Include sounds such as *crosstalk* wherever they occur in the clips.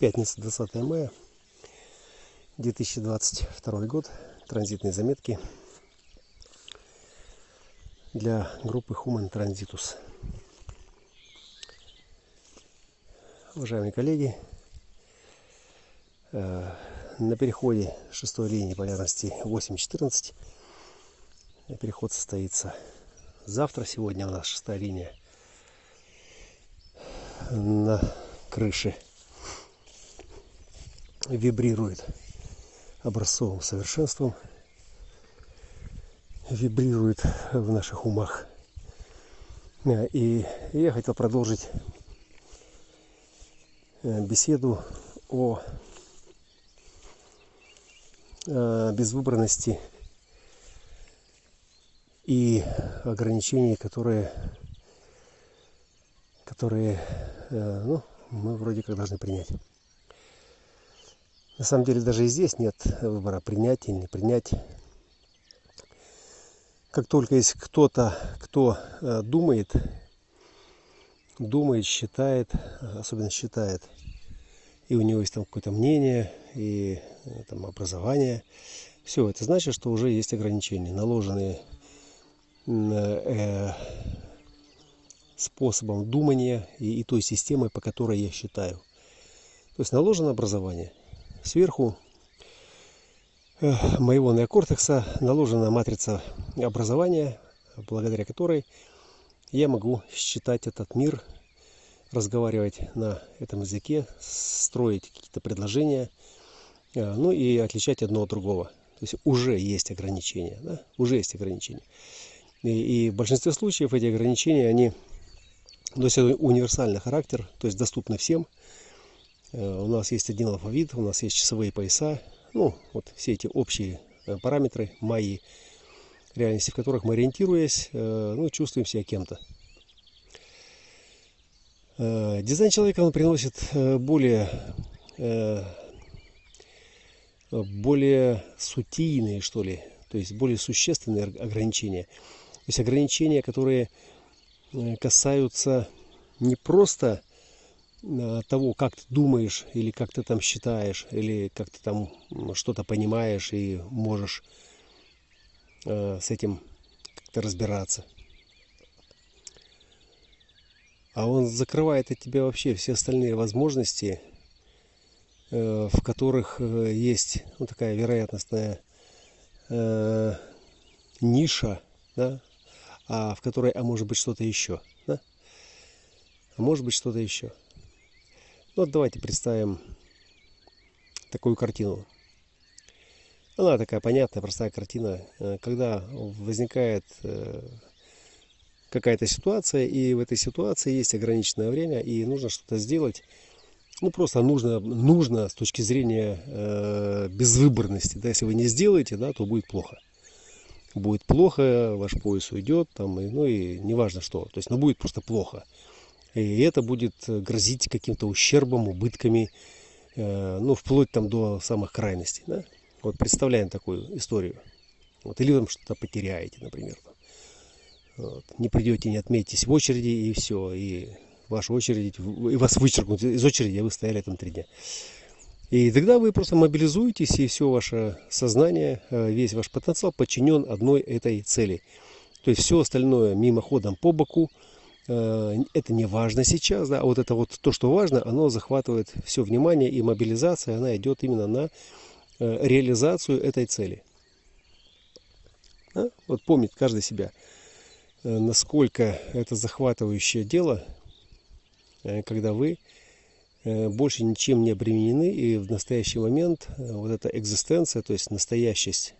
Пятница, 20 мая 2022 год. Транзитные заметки для группы Human Transitus. Уважаемые коллеги, э, на переходе шестой линии полярности 8.14 переход состоится завтра. Сегодня у нас шестая линия на крыше вибрирует образцовым совершенством, вибрирует в наших умах. И я хотел продолжить э, беседу о э, безвыборности и ограничений, которые, которые э, ну, мы вроде как должны принять. На самом деле даже и здесь нет выбора принять или не принять. Как только есть кто-то, кто э, думает, думает, считает, особенно считает, и у него есть там какое-то мнение и э, там образование, все, это значит, что уже есть ограничения, наложенные э, способом думания и, и той системой, по которой я считаю. То есть наложено образование – Сверху э, моего неокортекса наложена матрица образования, благодаря которой я могу считать этот мир, разговаривать на этом языке, строить какие-то предложения, э, ну и отличать одно от другого. То есть уже есть ограничения, да? уже есть ограничения. И, и в большинстве случаев эти ограничения, они носят универсальный характер, то есть доступны всем – у нас есть один алфавит, у нас есть часовые пояса. Ну, вот все эти общие э, параметры мои реальности, в которых мы, ориентируясь, э, ну, чувствуем себя кем-то. Дизайн человека, он приносит более, более сутийные, что ли, то есть более существенные ограничения. То есть ограничения, которые касаются не просто Э, того, как ты думаешь, или как ты там считаешь, или как ты там что-то понимаешь и можешь э, с этим как-то разбираться. А он закрывает от тебя вообще все остальные возможности, э, в которых э, есть ну, такая вероятностная э, ниша, да, а в которой, а может быть что-то еще, да? А может быть что-то еще. Вот давайте представим такую картину. Она такая понятная, простая картина. Э, когда возникает э, какая-то ситуация, и в этой ситуации есть ограниченное время, и нужно что-то сделать. Ну, просто нужно, нужно с точки зрения э, безвыборности. Да, если вы не сделаете, да, то будет плохо. Будет плохо, ваш пояс уйдет, там, и, ну и неважно что. То есть, ну, будет просто плохо. И это будет э, грозить каким-то ущербом, убытками, э, ну, вплоть там до самых крайностей. Да? Вот представляем такую историю. Вот, или вы что-то потеряете, например. Вот. Не придете, не отметитесь в очереди, и все. И ваша очередь, и вас вычеркнут из очереди, а вы стояли там три дня. И тогда вы просто мобилизуетесь, и все ваше сознание, э, весь ваш потенциал подчинен одной этой цели. То есть все остальное мимоходом по боку – это не важно сейчас, да, а вот это вот то, что важно, оно захватывает все внимание и мобилизация, она идет именно на э, реализацию этой цели. Да? Вот помнит каждый себя, э, насколько это захватывающее дело, когда вы больше ничем не обременены, и в настоящий момент вот эта экзистенция, то есть настоящесть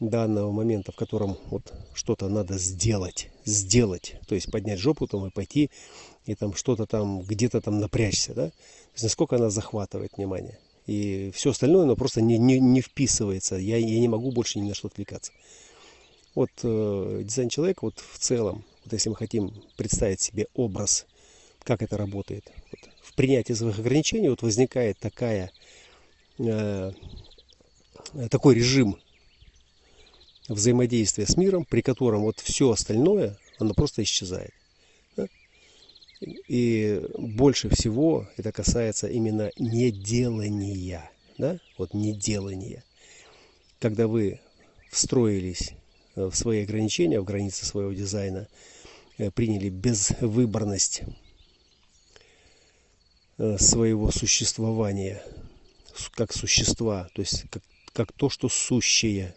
данного момента, в котором вот что-то надо сделать, сделать, то есть поднять жопу там и пойти и там что-то там где-то там напрячься, да, то есть насколько она захватывает внимание. И все остальное, оно просто не, не, не вписывается, я, я не могу больше ни на что отвлекаться. Вот э, дизайн человека вот в целом, вот если мы хотим представить себе образ, как это работает, вот, в принятии своих ограничений вот возникает такая, э, такой режим взаимодействия с миром, при котором вот все остальное, оно просто исчезает. И больше всего это касается именно неделания. Да? Вот неделания. Когда вы встроились в свои ограничения, в границы своего дизайна, э, приняли безвыборность э, своего существования как существа, то есть как, как то, что сущее,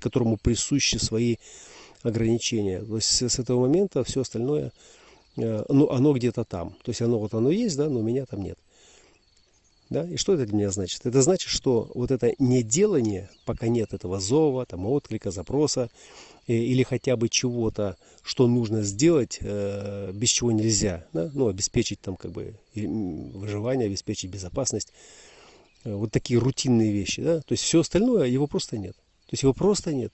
которому присущи свои ограничения. То есть с этого момента все остальное – Э, ну, оно где-то там. То есть оно вот оно есть, да, но меня там нет. Да? И что это для меня значит? Это значит, что вот это неделание, пока нет этого зова, там, отклика, запроса, э, или хотя бы чего-то, что нужно сделать, э, без чего нельзя, да? ну, обеспечить там как бы выживание, обеспечить безопасность, вот такие рутинные вещи, да, то есть все остальное, его просто нет. То есть его просто нет.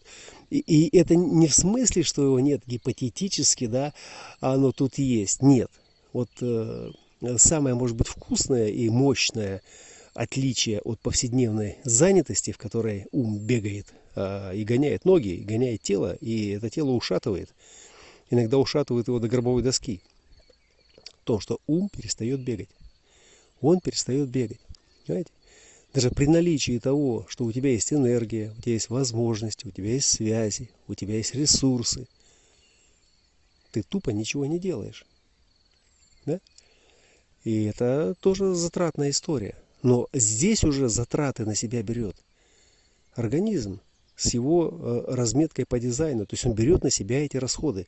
И, и это не в смысле, что его нет гипотетически, да, оно тут есть. Нет. Вот э, самое, может быть, вкусное и мощное отличие от повседневной занятости, в которой ум бегает э, и гоняет ноги, и гоняет тело, и это тело ушатывает. Иногда ушатывает его до гробовой доски. То, что ум перестает бегать. Он перестает бегать. Понимаете? Даже при наличии того, что у тебя есть энергия, у тебя есть возможности, у тебя есть связи, у тебя есть ресурсы, ты тупо ничего не делаешь. Да? И это тоже затратная история. Но здесь уже затраты на себя берет организм с его э, разметкой по дизайну. То есть он берет на себя эти расходы.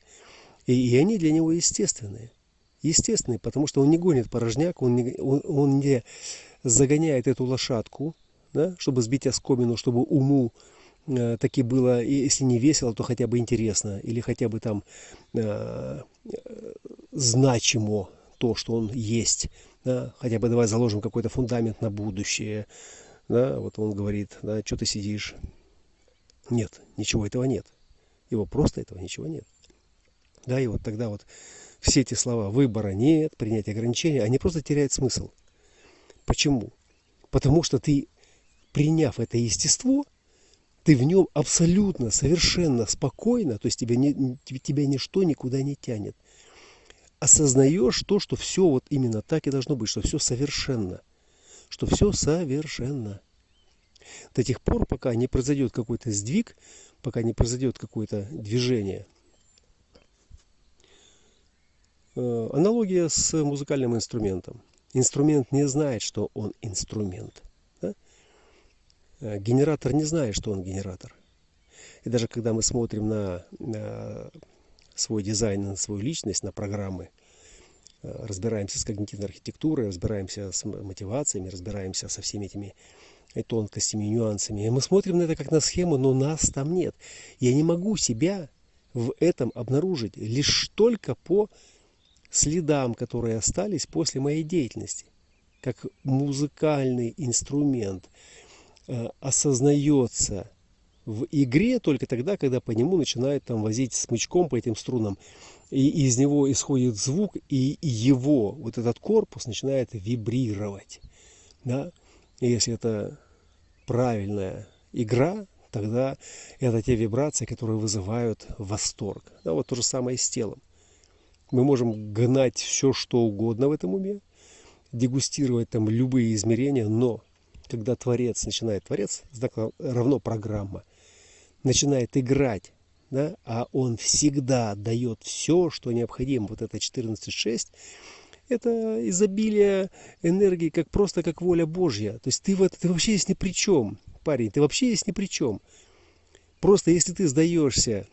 И, и они для него естественные. Естественные, потому что он не гонит порожняк, он не, он, он не загоняет эту лошадку, да, чтобы сбить оскомину, чтобы уму э, таки было, если не весело, то хотя бы интересно, или хотя бы там э, значимо то, что он есть. Да, хотя бы давай заложим какой-то фундамент на будущее. Да, вот он говорит, да, что ты сидишь. Нет, ничего этого нет. Его просто этого ничего нет. Да, и вот тогда вот все эти слова выбора нет, принятия ограничения, они просто теряют смысл. Почему? Потому что ты, приняв это естество, ты в нем абсолютно, совершенно спокойно, то есть тебя, не, тебя ничто никуда не тянет. Осознаешь то, что все вот именно так и должно быть, что все совершенно. Что все совершенно. До тех пор, пока не произойдет какой-то сдвиг, пока не произойдет какое-то движение. Э, аналогия с музыкальным инструментом. Инструмент не знает, что он инструмент. Да? Э, генератор не знает, что он генератор. И даже когда мы смотрим на, на свой дизайн, на свою личность, на программы, э, разбираемся с когнитивной архитектурой, разбираемся с мотивациями, разбираемся со всеми этими тонкостями, нюансами. И мы смотрим на это как на схему, но нас там нет. Я не могу себя в этом обнаружить лишь только по следам, которые остались после моей деятельности, как музыкальный инструмент, э, осознается в игре только тогда, когда по нему начинают там возить смычком по этим струнам, и из него исходит звук, и его, вот этот корпус начинает вибрировать. Да? И если это правильная игра, тогда это те вибрации, которые вызывают восторг. Да, вот то же самое и с телом. Мы можем гнать все, что угодно в этом уме, дегустировать там любые измерения, но когда Творец начинает, Творец равно программа, начинает играть, да, а он всегда дает все, что необходимо, вот это 14.6, это изобилие энергии, как просто как воля Божья. То есть ты, в это, ты вообще есть ни при чем, парень, ты вообще есть ни при чем. Просто если ты сдаешься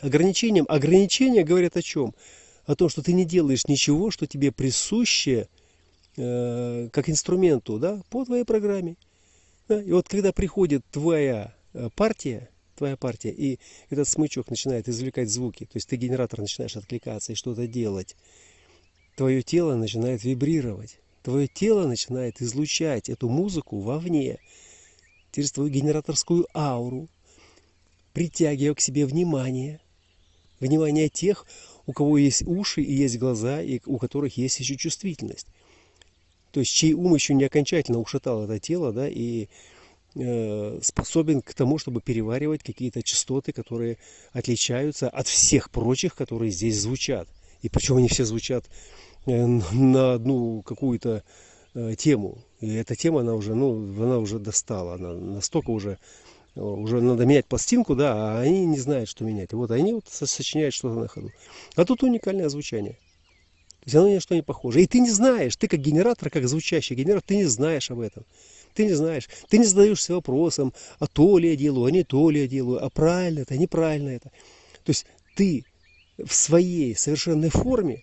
ограничениям, ограничения говорят о чем? О том, что ты не делаешь ничего, что тебе присуще э, как инструменту, да, по твоей программе. Да? И вот когда приходит твоя э, партия, твоя партия, и этот смычок начинает извлекать звуки, то есть ты генератор начинаешь откликаться и что-то делать, твое тело начинает вибрировать, твое тело начинает излучать эту музыку вовне, через твою генераторскую ауру, притягивая к себе внимание, внимание тех, у кого есть уши и есть глаза, и у которых есть еще чувствительность. То есть чей ум еще не окончательно ушатал это тело, да, и э, способен к тому, чтобы переваривать какие-то частоты, которые отличаются от всех прочих, которые здесь звучат. И причем они все звучат э, на одну какую-то э, тему. И эта тема, она уже, ну, она уже достала, она настолько уже, уже надо менять пластинку, да, а они не знают, что менять. Вот они вот сочиняют что-то на ходу. А тут уникальное звучание. То есть оно ни на что не похоже. И ты не знаешь, ты как генератор, как звучащий генератор, ты не знаешь об этом. Ты не знаешь, ты не задаешься вопросом, а то ли я делаю, а не то ли я делаю, а правильно это, а неправильно это. То есть ты в своей совершенной форме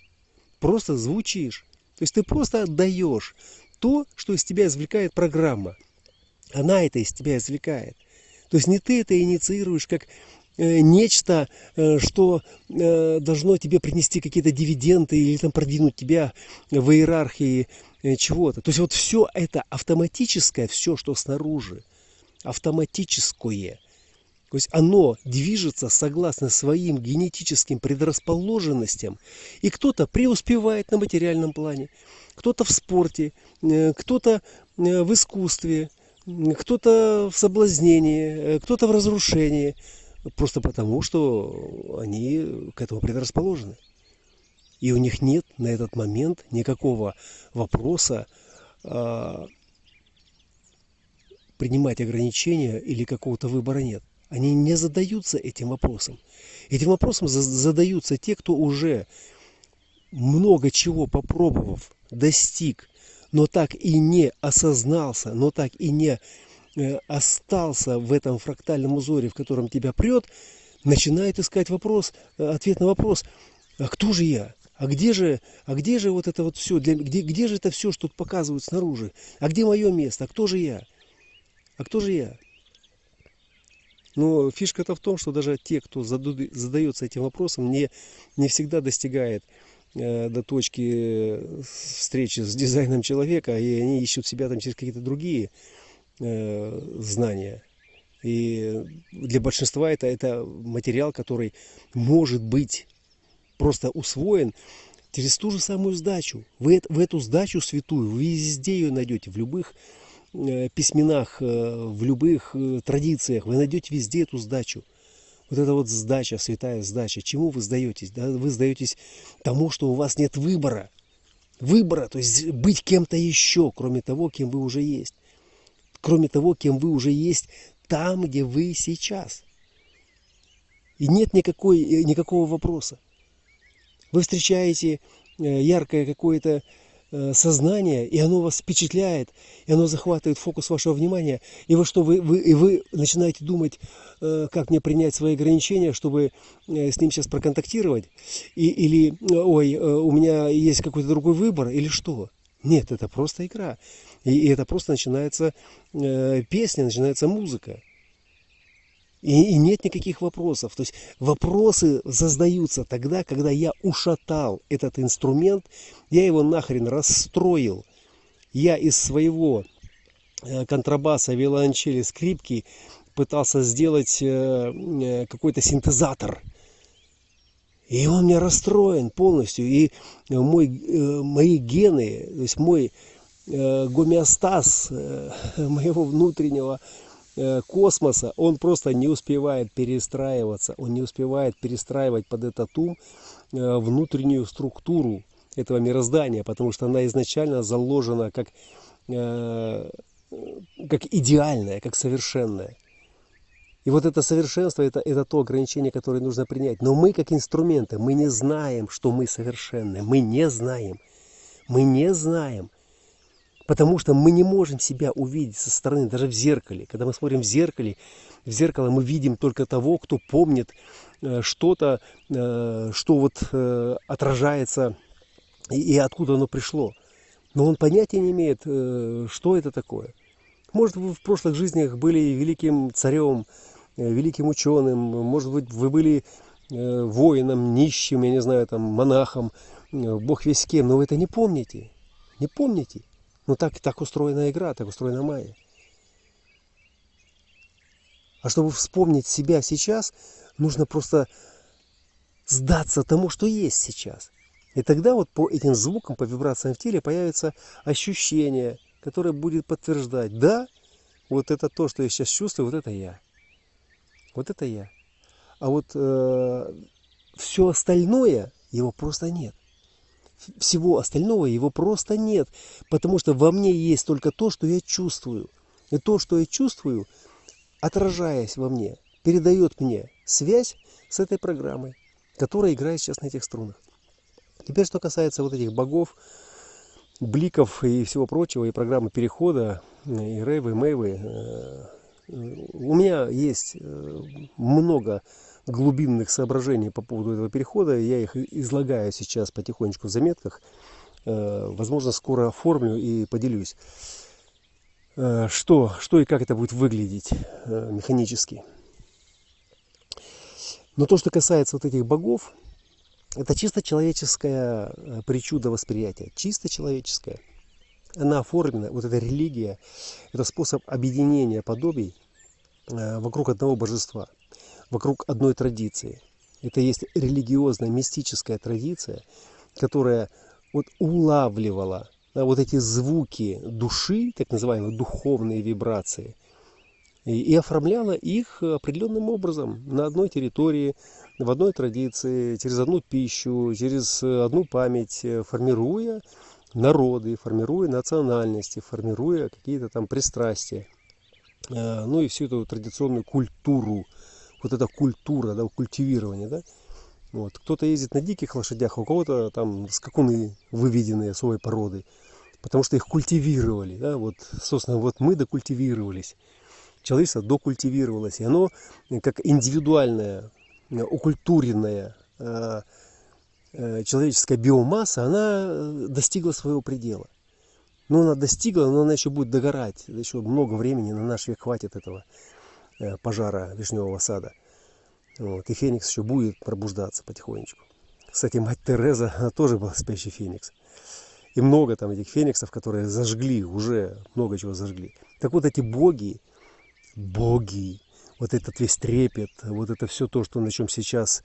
просто звучишь. То есть ты просто отдаешь то, что из тебя извлекает программа. Она это из тебя извлекает. То есть не ты это инициируешь как э, нечто, э, что э, должно тебе принести какие-то дивиденды или там продвинуть тебя в иерархии чего-то. То есть вот все это автоматическое, все, что снаружи, автоматическое. То есть оно движется согласно своим генетическим предрасположенностям. И кто-то преуспевает на материальном плане, кто-то в спорте, кто-то в искусстве, кто-то в соблазнении, э, кто-то в разрушении. Просто потому, что они к этому предрасположены. И у них нет на этот момент никакого вопроса а, принимать ограничения или какого-то выбора нет. Они не задаются этим вопросом. Этим вопросом задаются те, кто уже много чего попробовав, достиг, но так и не осознался, но так и не э, остался в этом фрактальном узоре, в котором тебя прет, начинает искать вопрос, э, ответ на вопрос, а кто же я? А где же, а где же вот это вот все, для, где, где же это все, что показывают снаружи? А где мое место? А кто же я? А кто же я? Но фишка-то в том, что даже те, кто задается этим вопросом, не, не всегда достигает до точки встречи с дизайном человека, и они ищут себя там через какие-то другие э, знания. И для большинства это, это материал, который может быть просто усвоен через ту же самую сдачу. Вы в эту сдачу святую, вы везде ее найдете, в любых Э, письменах, э, в любых э, традициях, вы найдете везде эту сдачу. Вот это вот сдача, святая сдача. Чему вы сдаетесь? Да? Вы сдаетесь тому, что у вас нет выбора. Выбора, то есть быть кем-то еще, кроме того, кем вы уже есть. Кроме того, кем вы уже есть там, где вы сейчас. И нет никакой, никакого вопроса. Вы встречаете яркое какое-то Э, сознание, и оно вас впечатляет, и оно захватывает фокус вашего внимания, и вы что, вы, вы, и вы начинаете думать, э, как мне принять свои ограничения, чтобы э, с ним сейчас проконтактировать, и, или, ой, у меня есть какой-то другой выбор, или что? Нет, это просто игра. И, и это просто начинается э, песня, начинается музыка. И, и нет никаких вопросов. То есть вопросы создаются тогда, когда я ушатал этот инструмент, я его нахрен расстроил. Я из своего э, контрабаса, виолончели, скрипки пытался сделать э, э, какой-то синтезатор. И он мне расстроен полностью. И мой, мои гены, то есть мой гомеостаз *laughs* моего внутреннего космоса, он просто не успевает перестраиваться, он не успевает перестраивать под этот ум э, внутреннюю структуру этого мироздания, потому что она изначально заложена как, э, как идеальная, как совершенная. И вот это совершенство, это, это то ограничение, которое нужно принять. Но мы, как инструменты, мы не знаем, что мы совершенны. Мы не знаем. Мы не знаем. Потому что мы не можем себя увидеть со стороны, даже в зеркале. Когда мы смотрим в зеркале, в зеркало мы видим только того, кто помнит э, что-то, э, что вот э, отражается и откуда оно пришло. Но он понятия не имеет, что это такое. Может, вы в прошлых жизнях были великим царем, великим ученым, может быть, вы были воином, нищим, я не знаю, там, монахом, бог весь кем, но вы это не помните. Не помните. Ну так, так устроена игра, так устроена майя. А чтобы вспомнить себя сейчас, нужно просто сдаться тому, что есть сейчас. И тогда вот по этим звукам, по вибрациям в теле появится ощущение, которое будет подтверждать, да, вот это то, что я сейчас чувствую, вот это я. Вот это я. А вот э, все остальное, его просто нет. Всего остального его просто нет. Потому что во мне есть только то, что я чувствую. И то, что я чувствую, отражаясь во мне, передает мне связь с этой программой, которая играет сейчас на этих струнах. Теперь, что касается вот этих богов, бликов и всего прочего, и программы перехода, и рейвы, и мейвы, э, у меня есть э, много глубинных соображений по поводу этого перехода. Я их излагаю сейчас потихонечку в заметках. Э, возможно, скоро оформлю и поделюсь. Что, что и как это будет выглядеть механически. Но то, что касается вот этих богов, это чисто человеческая э, причуда восприятия, чисто человеческая. Она оформлена, вот эта религия, это способ объединения подобий э, вокруг одного божества, вокруг одной традиции. Это есть религиозная, мистическая традиция, которая вот улавливала вот эти звуки души, так называемые духовные вибрации, и, и оформляла их определенным образом на одной территории, в одной традиции, через одну пищу, через одну память, формируя народы, формируя национальности, формируя какие-то там пристрастия. Э, ну и всю эту традиционную культуру, вот эта культура, да, культивирование, да. Вот. Кто-то ездит на диких лошадях, а у кого-то там скакуны выведенные особой породы, потому что их культивировали, да, вот, собственно, вот мы докультивировались, человечество докультивировалось, и оно как индивидуальное Э, укультуренная э, э, человеческая биомасса, она достигла своего предела. Но она достигла, но она еще будет догорать. Еще много времени на наш век хватит этого пожара вишневого сада. Вот. И Феникс еще будет пробуждаться потихонечку. Кстати, мать Тереза, она тоже была спящий Феникс. И много там этих фениксов, которые зажгли, уже много чего зажгли. Так вот эти боги, боги, вот этот весь трепет, вот это все то, что на чем сейчас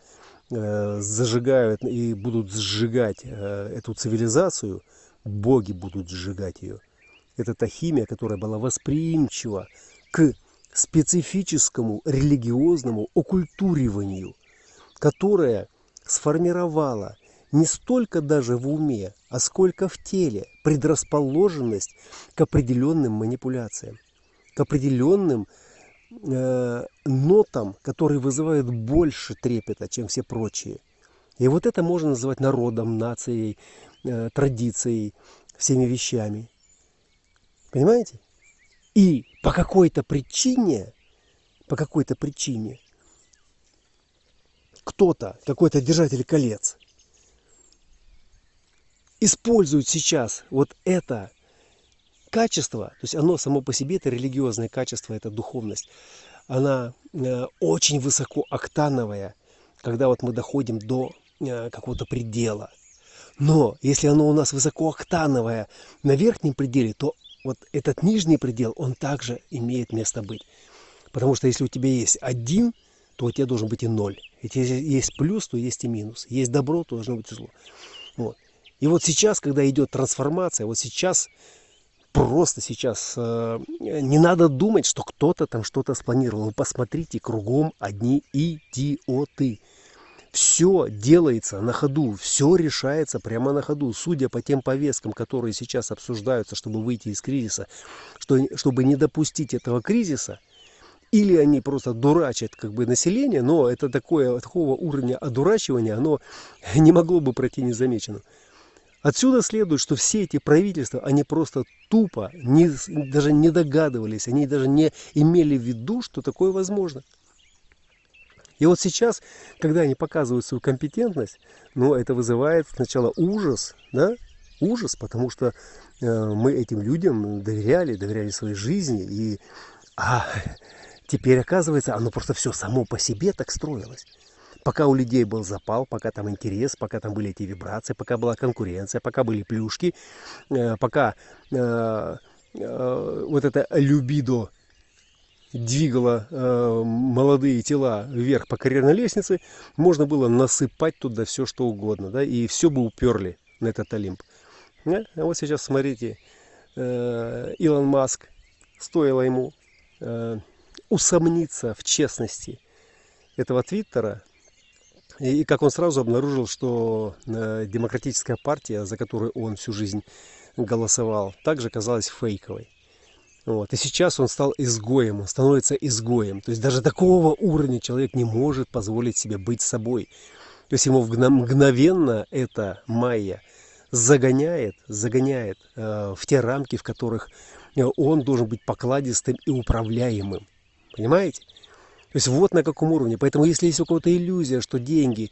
э, зажигают и будут сжигать э, эту цивилизацию, боги будут сжигать ее. Это та химия, которая была восприимчива к специфическому религиозному оккультуриванию, которая сформировала не столько даже в уме, а сколько в теле предрасположенность к определенным манипуляциям, к определенным э, нотам, которые вызывают больше трепета, чем все прочие. И вот это можно называть народом, нацией, э, традицией, всеми вещами. Понимаете? И по какой-то причине, по какой-то причине, кто-то, какой-то держатель колец, использует сейчас вот это качество, то есть оно само по себе, это религиозное качество, это духовность, она э, очень высокооктановая, когда вот мы доходим до э, какого-то предела. Но если оно у нас высокооктановое на верхнем пределе, то вот этот нижний предел, он также имеет место быть. Потому что если у тебя есть один, то у тебя должен быть и ноль. Если есть плюс, то есть и минус. Есть добро, то должно быть и зло. Вот. И вот сейчас, когда идет трансформация, вот сейчас просто сейчас э, не надо думать, что кто-то там что-то спланировал. Вы посмотрите, кругом одни идиоты. Все делается на ходу, все решается прямо на ходу. Судя по тем повесткам, которые сейчас обсуждаются, чтобы выйти из кризиса, что, чтобы не допустить этого кризиса, или они просто дурачат как бы население, но это такое, такого уровня одурачивания, оно *laughs* не могло бы пройти незамеченным. Отсюда следует, что все эти правительства, они просто тупо, не, даже не догадывались, они даже не имели в виду, что такое возможно. И вот сейчас, когда они показывают свою компетентность, ну, это вызывает сначала ужас, да, ужас, потому что э, мы этим людям доверяли, доверяли своей жизни, и а, теперь оказывается, оно просто все само по себе так строилось. Пока у людей был запал, пока там интерес, пока там были эти вибрации, пока была конкуренция, пока были плюшки, э, пока э, э, вот это любидо двигало молодые тела вверх по карьерной лестнице, можно было насыпать туда все, что угодно, да, и все бы уперли на этот Олимп. А вот сейчас смотрите, Илон Маск, стоило ему усомниться в честности этого твиттера, И как он сразу обнаружил, что э, демократическая партия, за которую он всю жизнь голосовал, также казалась фейковой. Вот. И сейчас он стал изгоем, он становится изгоем. То есть даже такого уровня человек не может позволить себе быть собой. То есть ему мгновенно это майя загоняет, загоняет э, в те рамки, в которых э, он должен быть покладистым и управляемым. Понимаете? То есть вот на каком уровне. Поэтому если есть у кого-то иллюзия, что деньги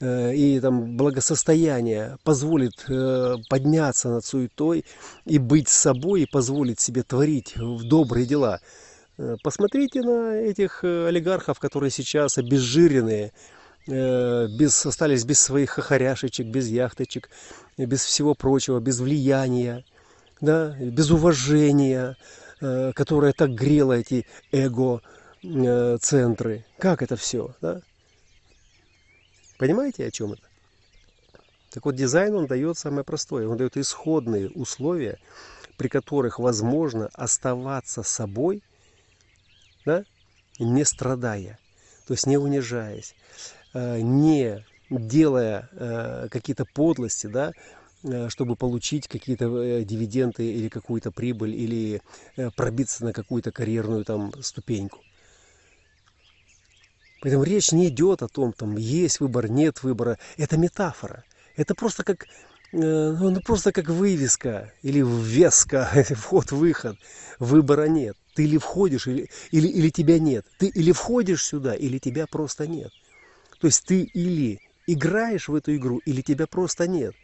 э, и там благосостояние позволит э, подняться над суетой и быть собой, и позволит себе творить добрые дела, э, посмотрите на этих э, олигархов, которые сейчас обезжиренные, э, без, остались без своих хохоряшечек, без яхточек, без всего прочего, без влияния, да, без уважения, э, которое так грело эти эго Э, центры. Как это все, да? Понимаете, о чем это? Так вот, дизайн он дает самое простое. Он дает исходные условия, при которых возможно оставаться собой, да, не страдая, то есть не унижаясь, э, не делая э, какие-то подлости, да, чтобы получить какие-то дивиденды или какую-то прибыль, или пробиться на какую-то карьерную там ступеньку. Поэтому речь не идет о том, там есть выбор, нет выбора. Это метафора. Это просто как, э, ну, просто как вывеска или ввеска, *laughs* вход-выход. Выбора нет. Ты или входишь, или, или, или тебя нет. Ты или входишь сюда, или тебя просто нет. То есть ты или играешь в эту игру, или тебя просто нет.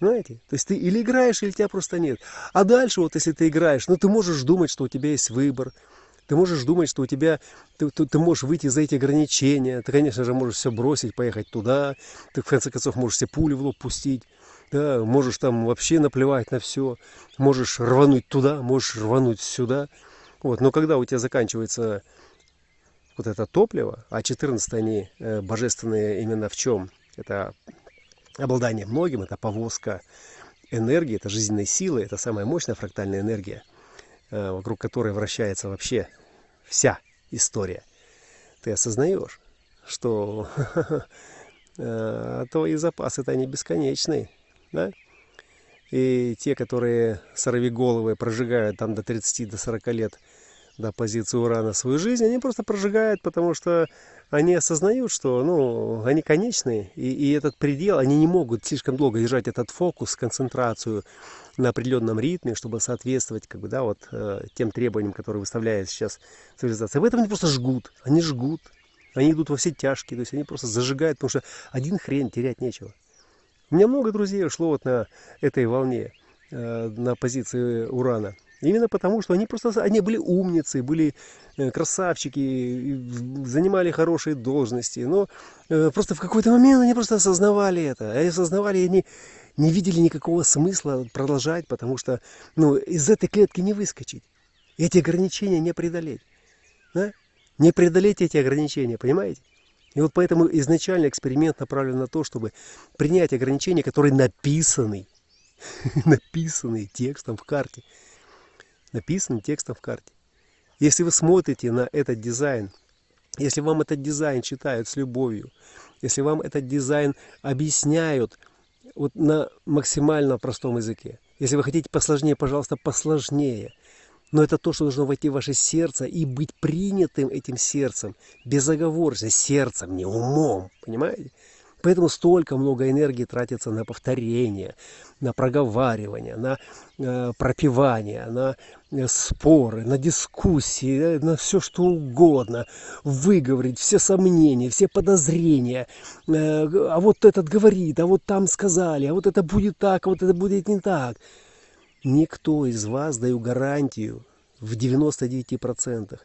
Знаете? То есть ты или играешь, или тебя просто нет. А дальше вот если ты играешь, ну ты можешь думать, что у тебя есть выбор, ты можешь думать, что у тебя, ты, ты, ты можешь выйти за эти ограничения, ты, конечно же, можешь все бросить, поехать туда, ты, в конце концов, можешь себе пули в лоб пустить, да, можешь там вообще наплевать на все, можешь рвануть туда, можешь рвануть сюда. Вот. Но когда у тебя заканчивается вот это топливо, а 14 они э, божественные именно в чем? Это обладание многим, это повозка энергии, это жизненной силы, это самая мощная фрактальная энергия – вокруг которой вращается вообще вся история, ты осознаешь, что *laughs* э, твои запасы-то они бесконечные, да? И те, которые сорвиголовые прожигают там до 30 до 40 лет до позиции урана свою жизнь, они просто прожигают, потому что они осознают, что ну, они конечные, и, и этот предел, они не могут слишком долго держать этот фокус, концентрацию на определенном ритме, чтобы соответствовать как бы, да, вот, э, тем требованиям, которые выставляет сейчас цивилизация. В этом они просто жгут, они жгут, они идут во все тяжкие, то есть они просто зажигают, потому что один хрен терять нечего. У меня много друзей ушло вот на этой волне, э, на позиции урана. Именно потому, что они просто они были умницы, были э, красавчики, занимали хорошие должности. Но просто в какой-то момент они просто осознавали это. Они осознавали, они не видели никакого смысла продолжать, потому что ну, из этой клетки не выскочить. Эти ограничения не преодолеть. Да? Не преодолеть эти ограничения, понимаете? И вот поэтому изначально эксперимент направлен на то, чтобы принять ограничения, которые написаны, *laughs* написаны текстом в карте написанным текстом в карте. Если вы смотрите на этот дизайн, если вам этот дизайн читают с любовью, если вам этот дизайн объясняют вот на максимально простом языке, если вы хотите посложнее, пожалуйста, посложнее. Но это то, что должно войти в ваше сердце и быть принятым этим сердцем, безоговорочно, сердцем, не умом, понимаете? Поэтому столько много энергии тратится на повторение, на проговаривание, на э, пропивание, на э, споры, на дискуссии, э, на все что угодно, выговорить все сомнения, все подозрения. А вот этот говорит, а вот там сказали, а вот это будет так, а вот это будет не так. Никто из вас, даю гарантию, в 99%,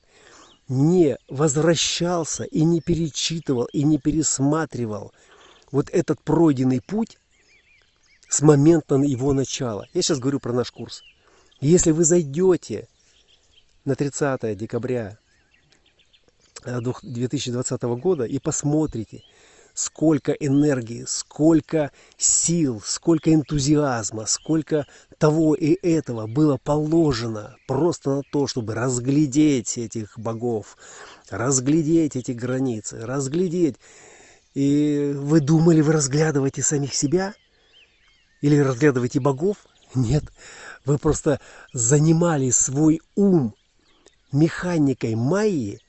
не возвращался и не перечитывал и не пересматривал – вот этот пройденный путь с момента его начала. Я сейчас говорю про наш курс. Если вы зайдете на 30 декабря 2020 э, года и посмотрите, сколько энергии, сколько сил, сколько энтузиазма, сколько того и этого было положено просто на то, чтобы разглядеть этих богов, разглядеть эти границы, разглядеть И вы думали, вы разглядываете самих себя? Или разглядываете богов? Нет, вы просто занимали свой ум механикой Майи,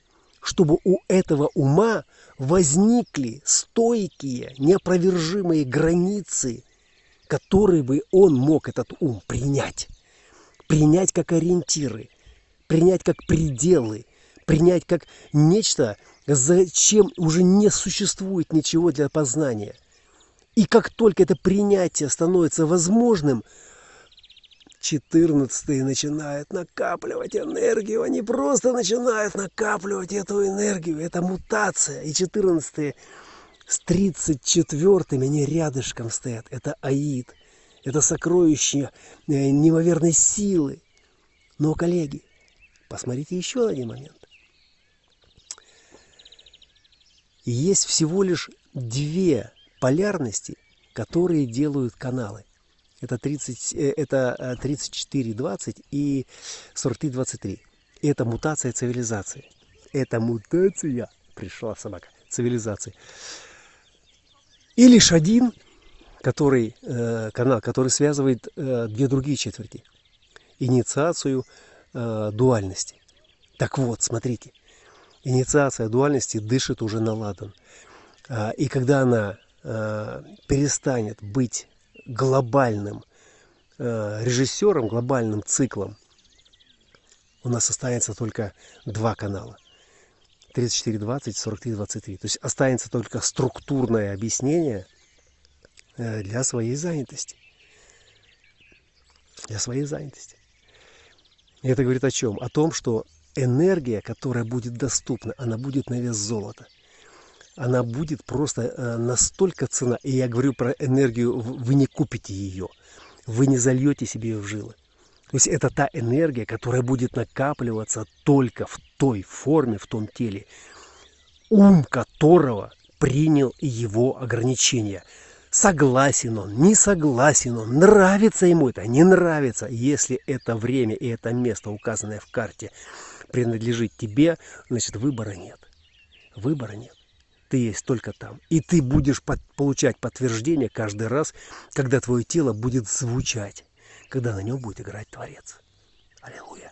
чтобы у этого ума возникли стойкие, неопровержимые границы, которые бы он мог, этот ум, принять. Принять как ориентиры, принять как пределы, принять как нечто, зачем уже не существует ничего для познания. И как только это принятие становится возможным – четырнадцатые начинают накапливать энергию. Они просто начинают накапливать эту энергию. Это мутация. И четырнадцатые с тридцать четвертыми они рядышком стоят. Это аид. Это сокровище э, неимоверной силы. Но, коллеги, посмотрите еще один момент. Есть всего лишь две полярности, которые делают каналы. Это, 30, э, это 34.20 э, и 43.23. Это мутация цивилизации. Это мутация, пришла собака, цивилизации. И лишь один который, э, канал, который связывает две другие четверти. Инициацию дуальности. Так вот, смотрите. Инициация дуальности дышит уже на ладан. Э, и когда она э, перестанет быть глобальным э, режиссером, глобальным циклом, у нас останется только два канала. 34.20, 43.23. То есть останется только структурное объяснение э, для своей занятости. Для своей занятости. И это говорит о чем? О том, что энергия, которая будет доступна, она будет на вес золота – она будет просто э, настолько цена. И я говорю про энергию, вы не купите ее, вы не зальете себе ее в жилы. То есть это та энергия, которая будет накапливаться только в той форме, в том теле, ум которого принял его ограничения. Согласен он, не согласен он, нравится ему это, не нравится. Если это время и это место, указанное в карте, принадлежит тебе, значит выбора нет. Выбора нет ты есть только там. И ты будешь под, получать подтверждение каждый раз, когда твое тело будет звучать, когда на нем будет играть Творец. Аллилуйя.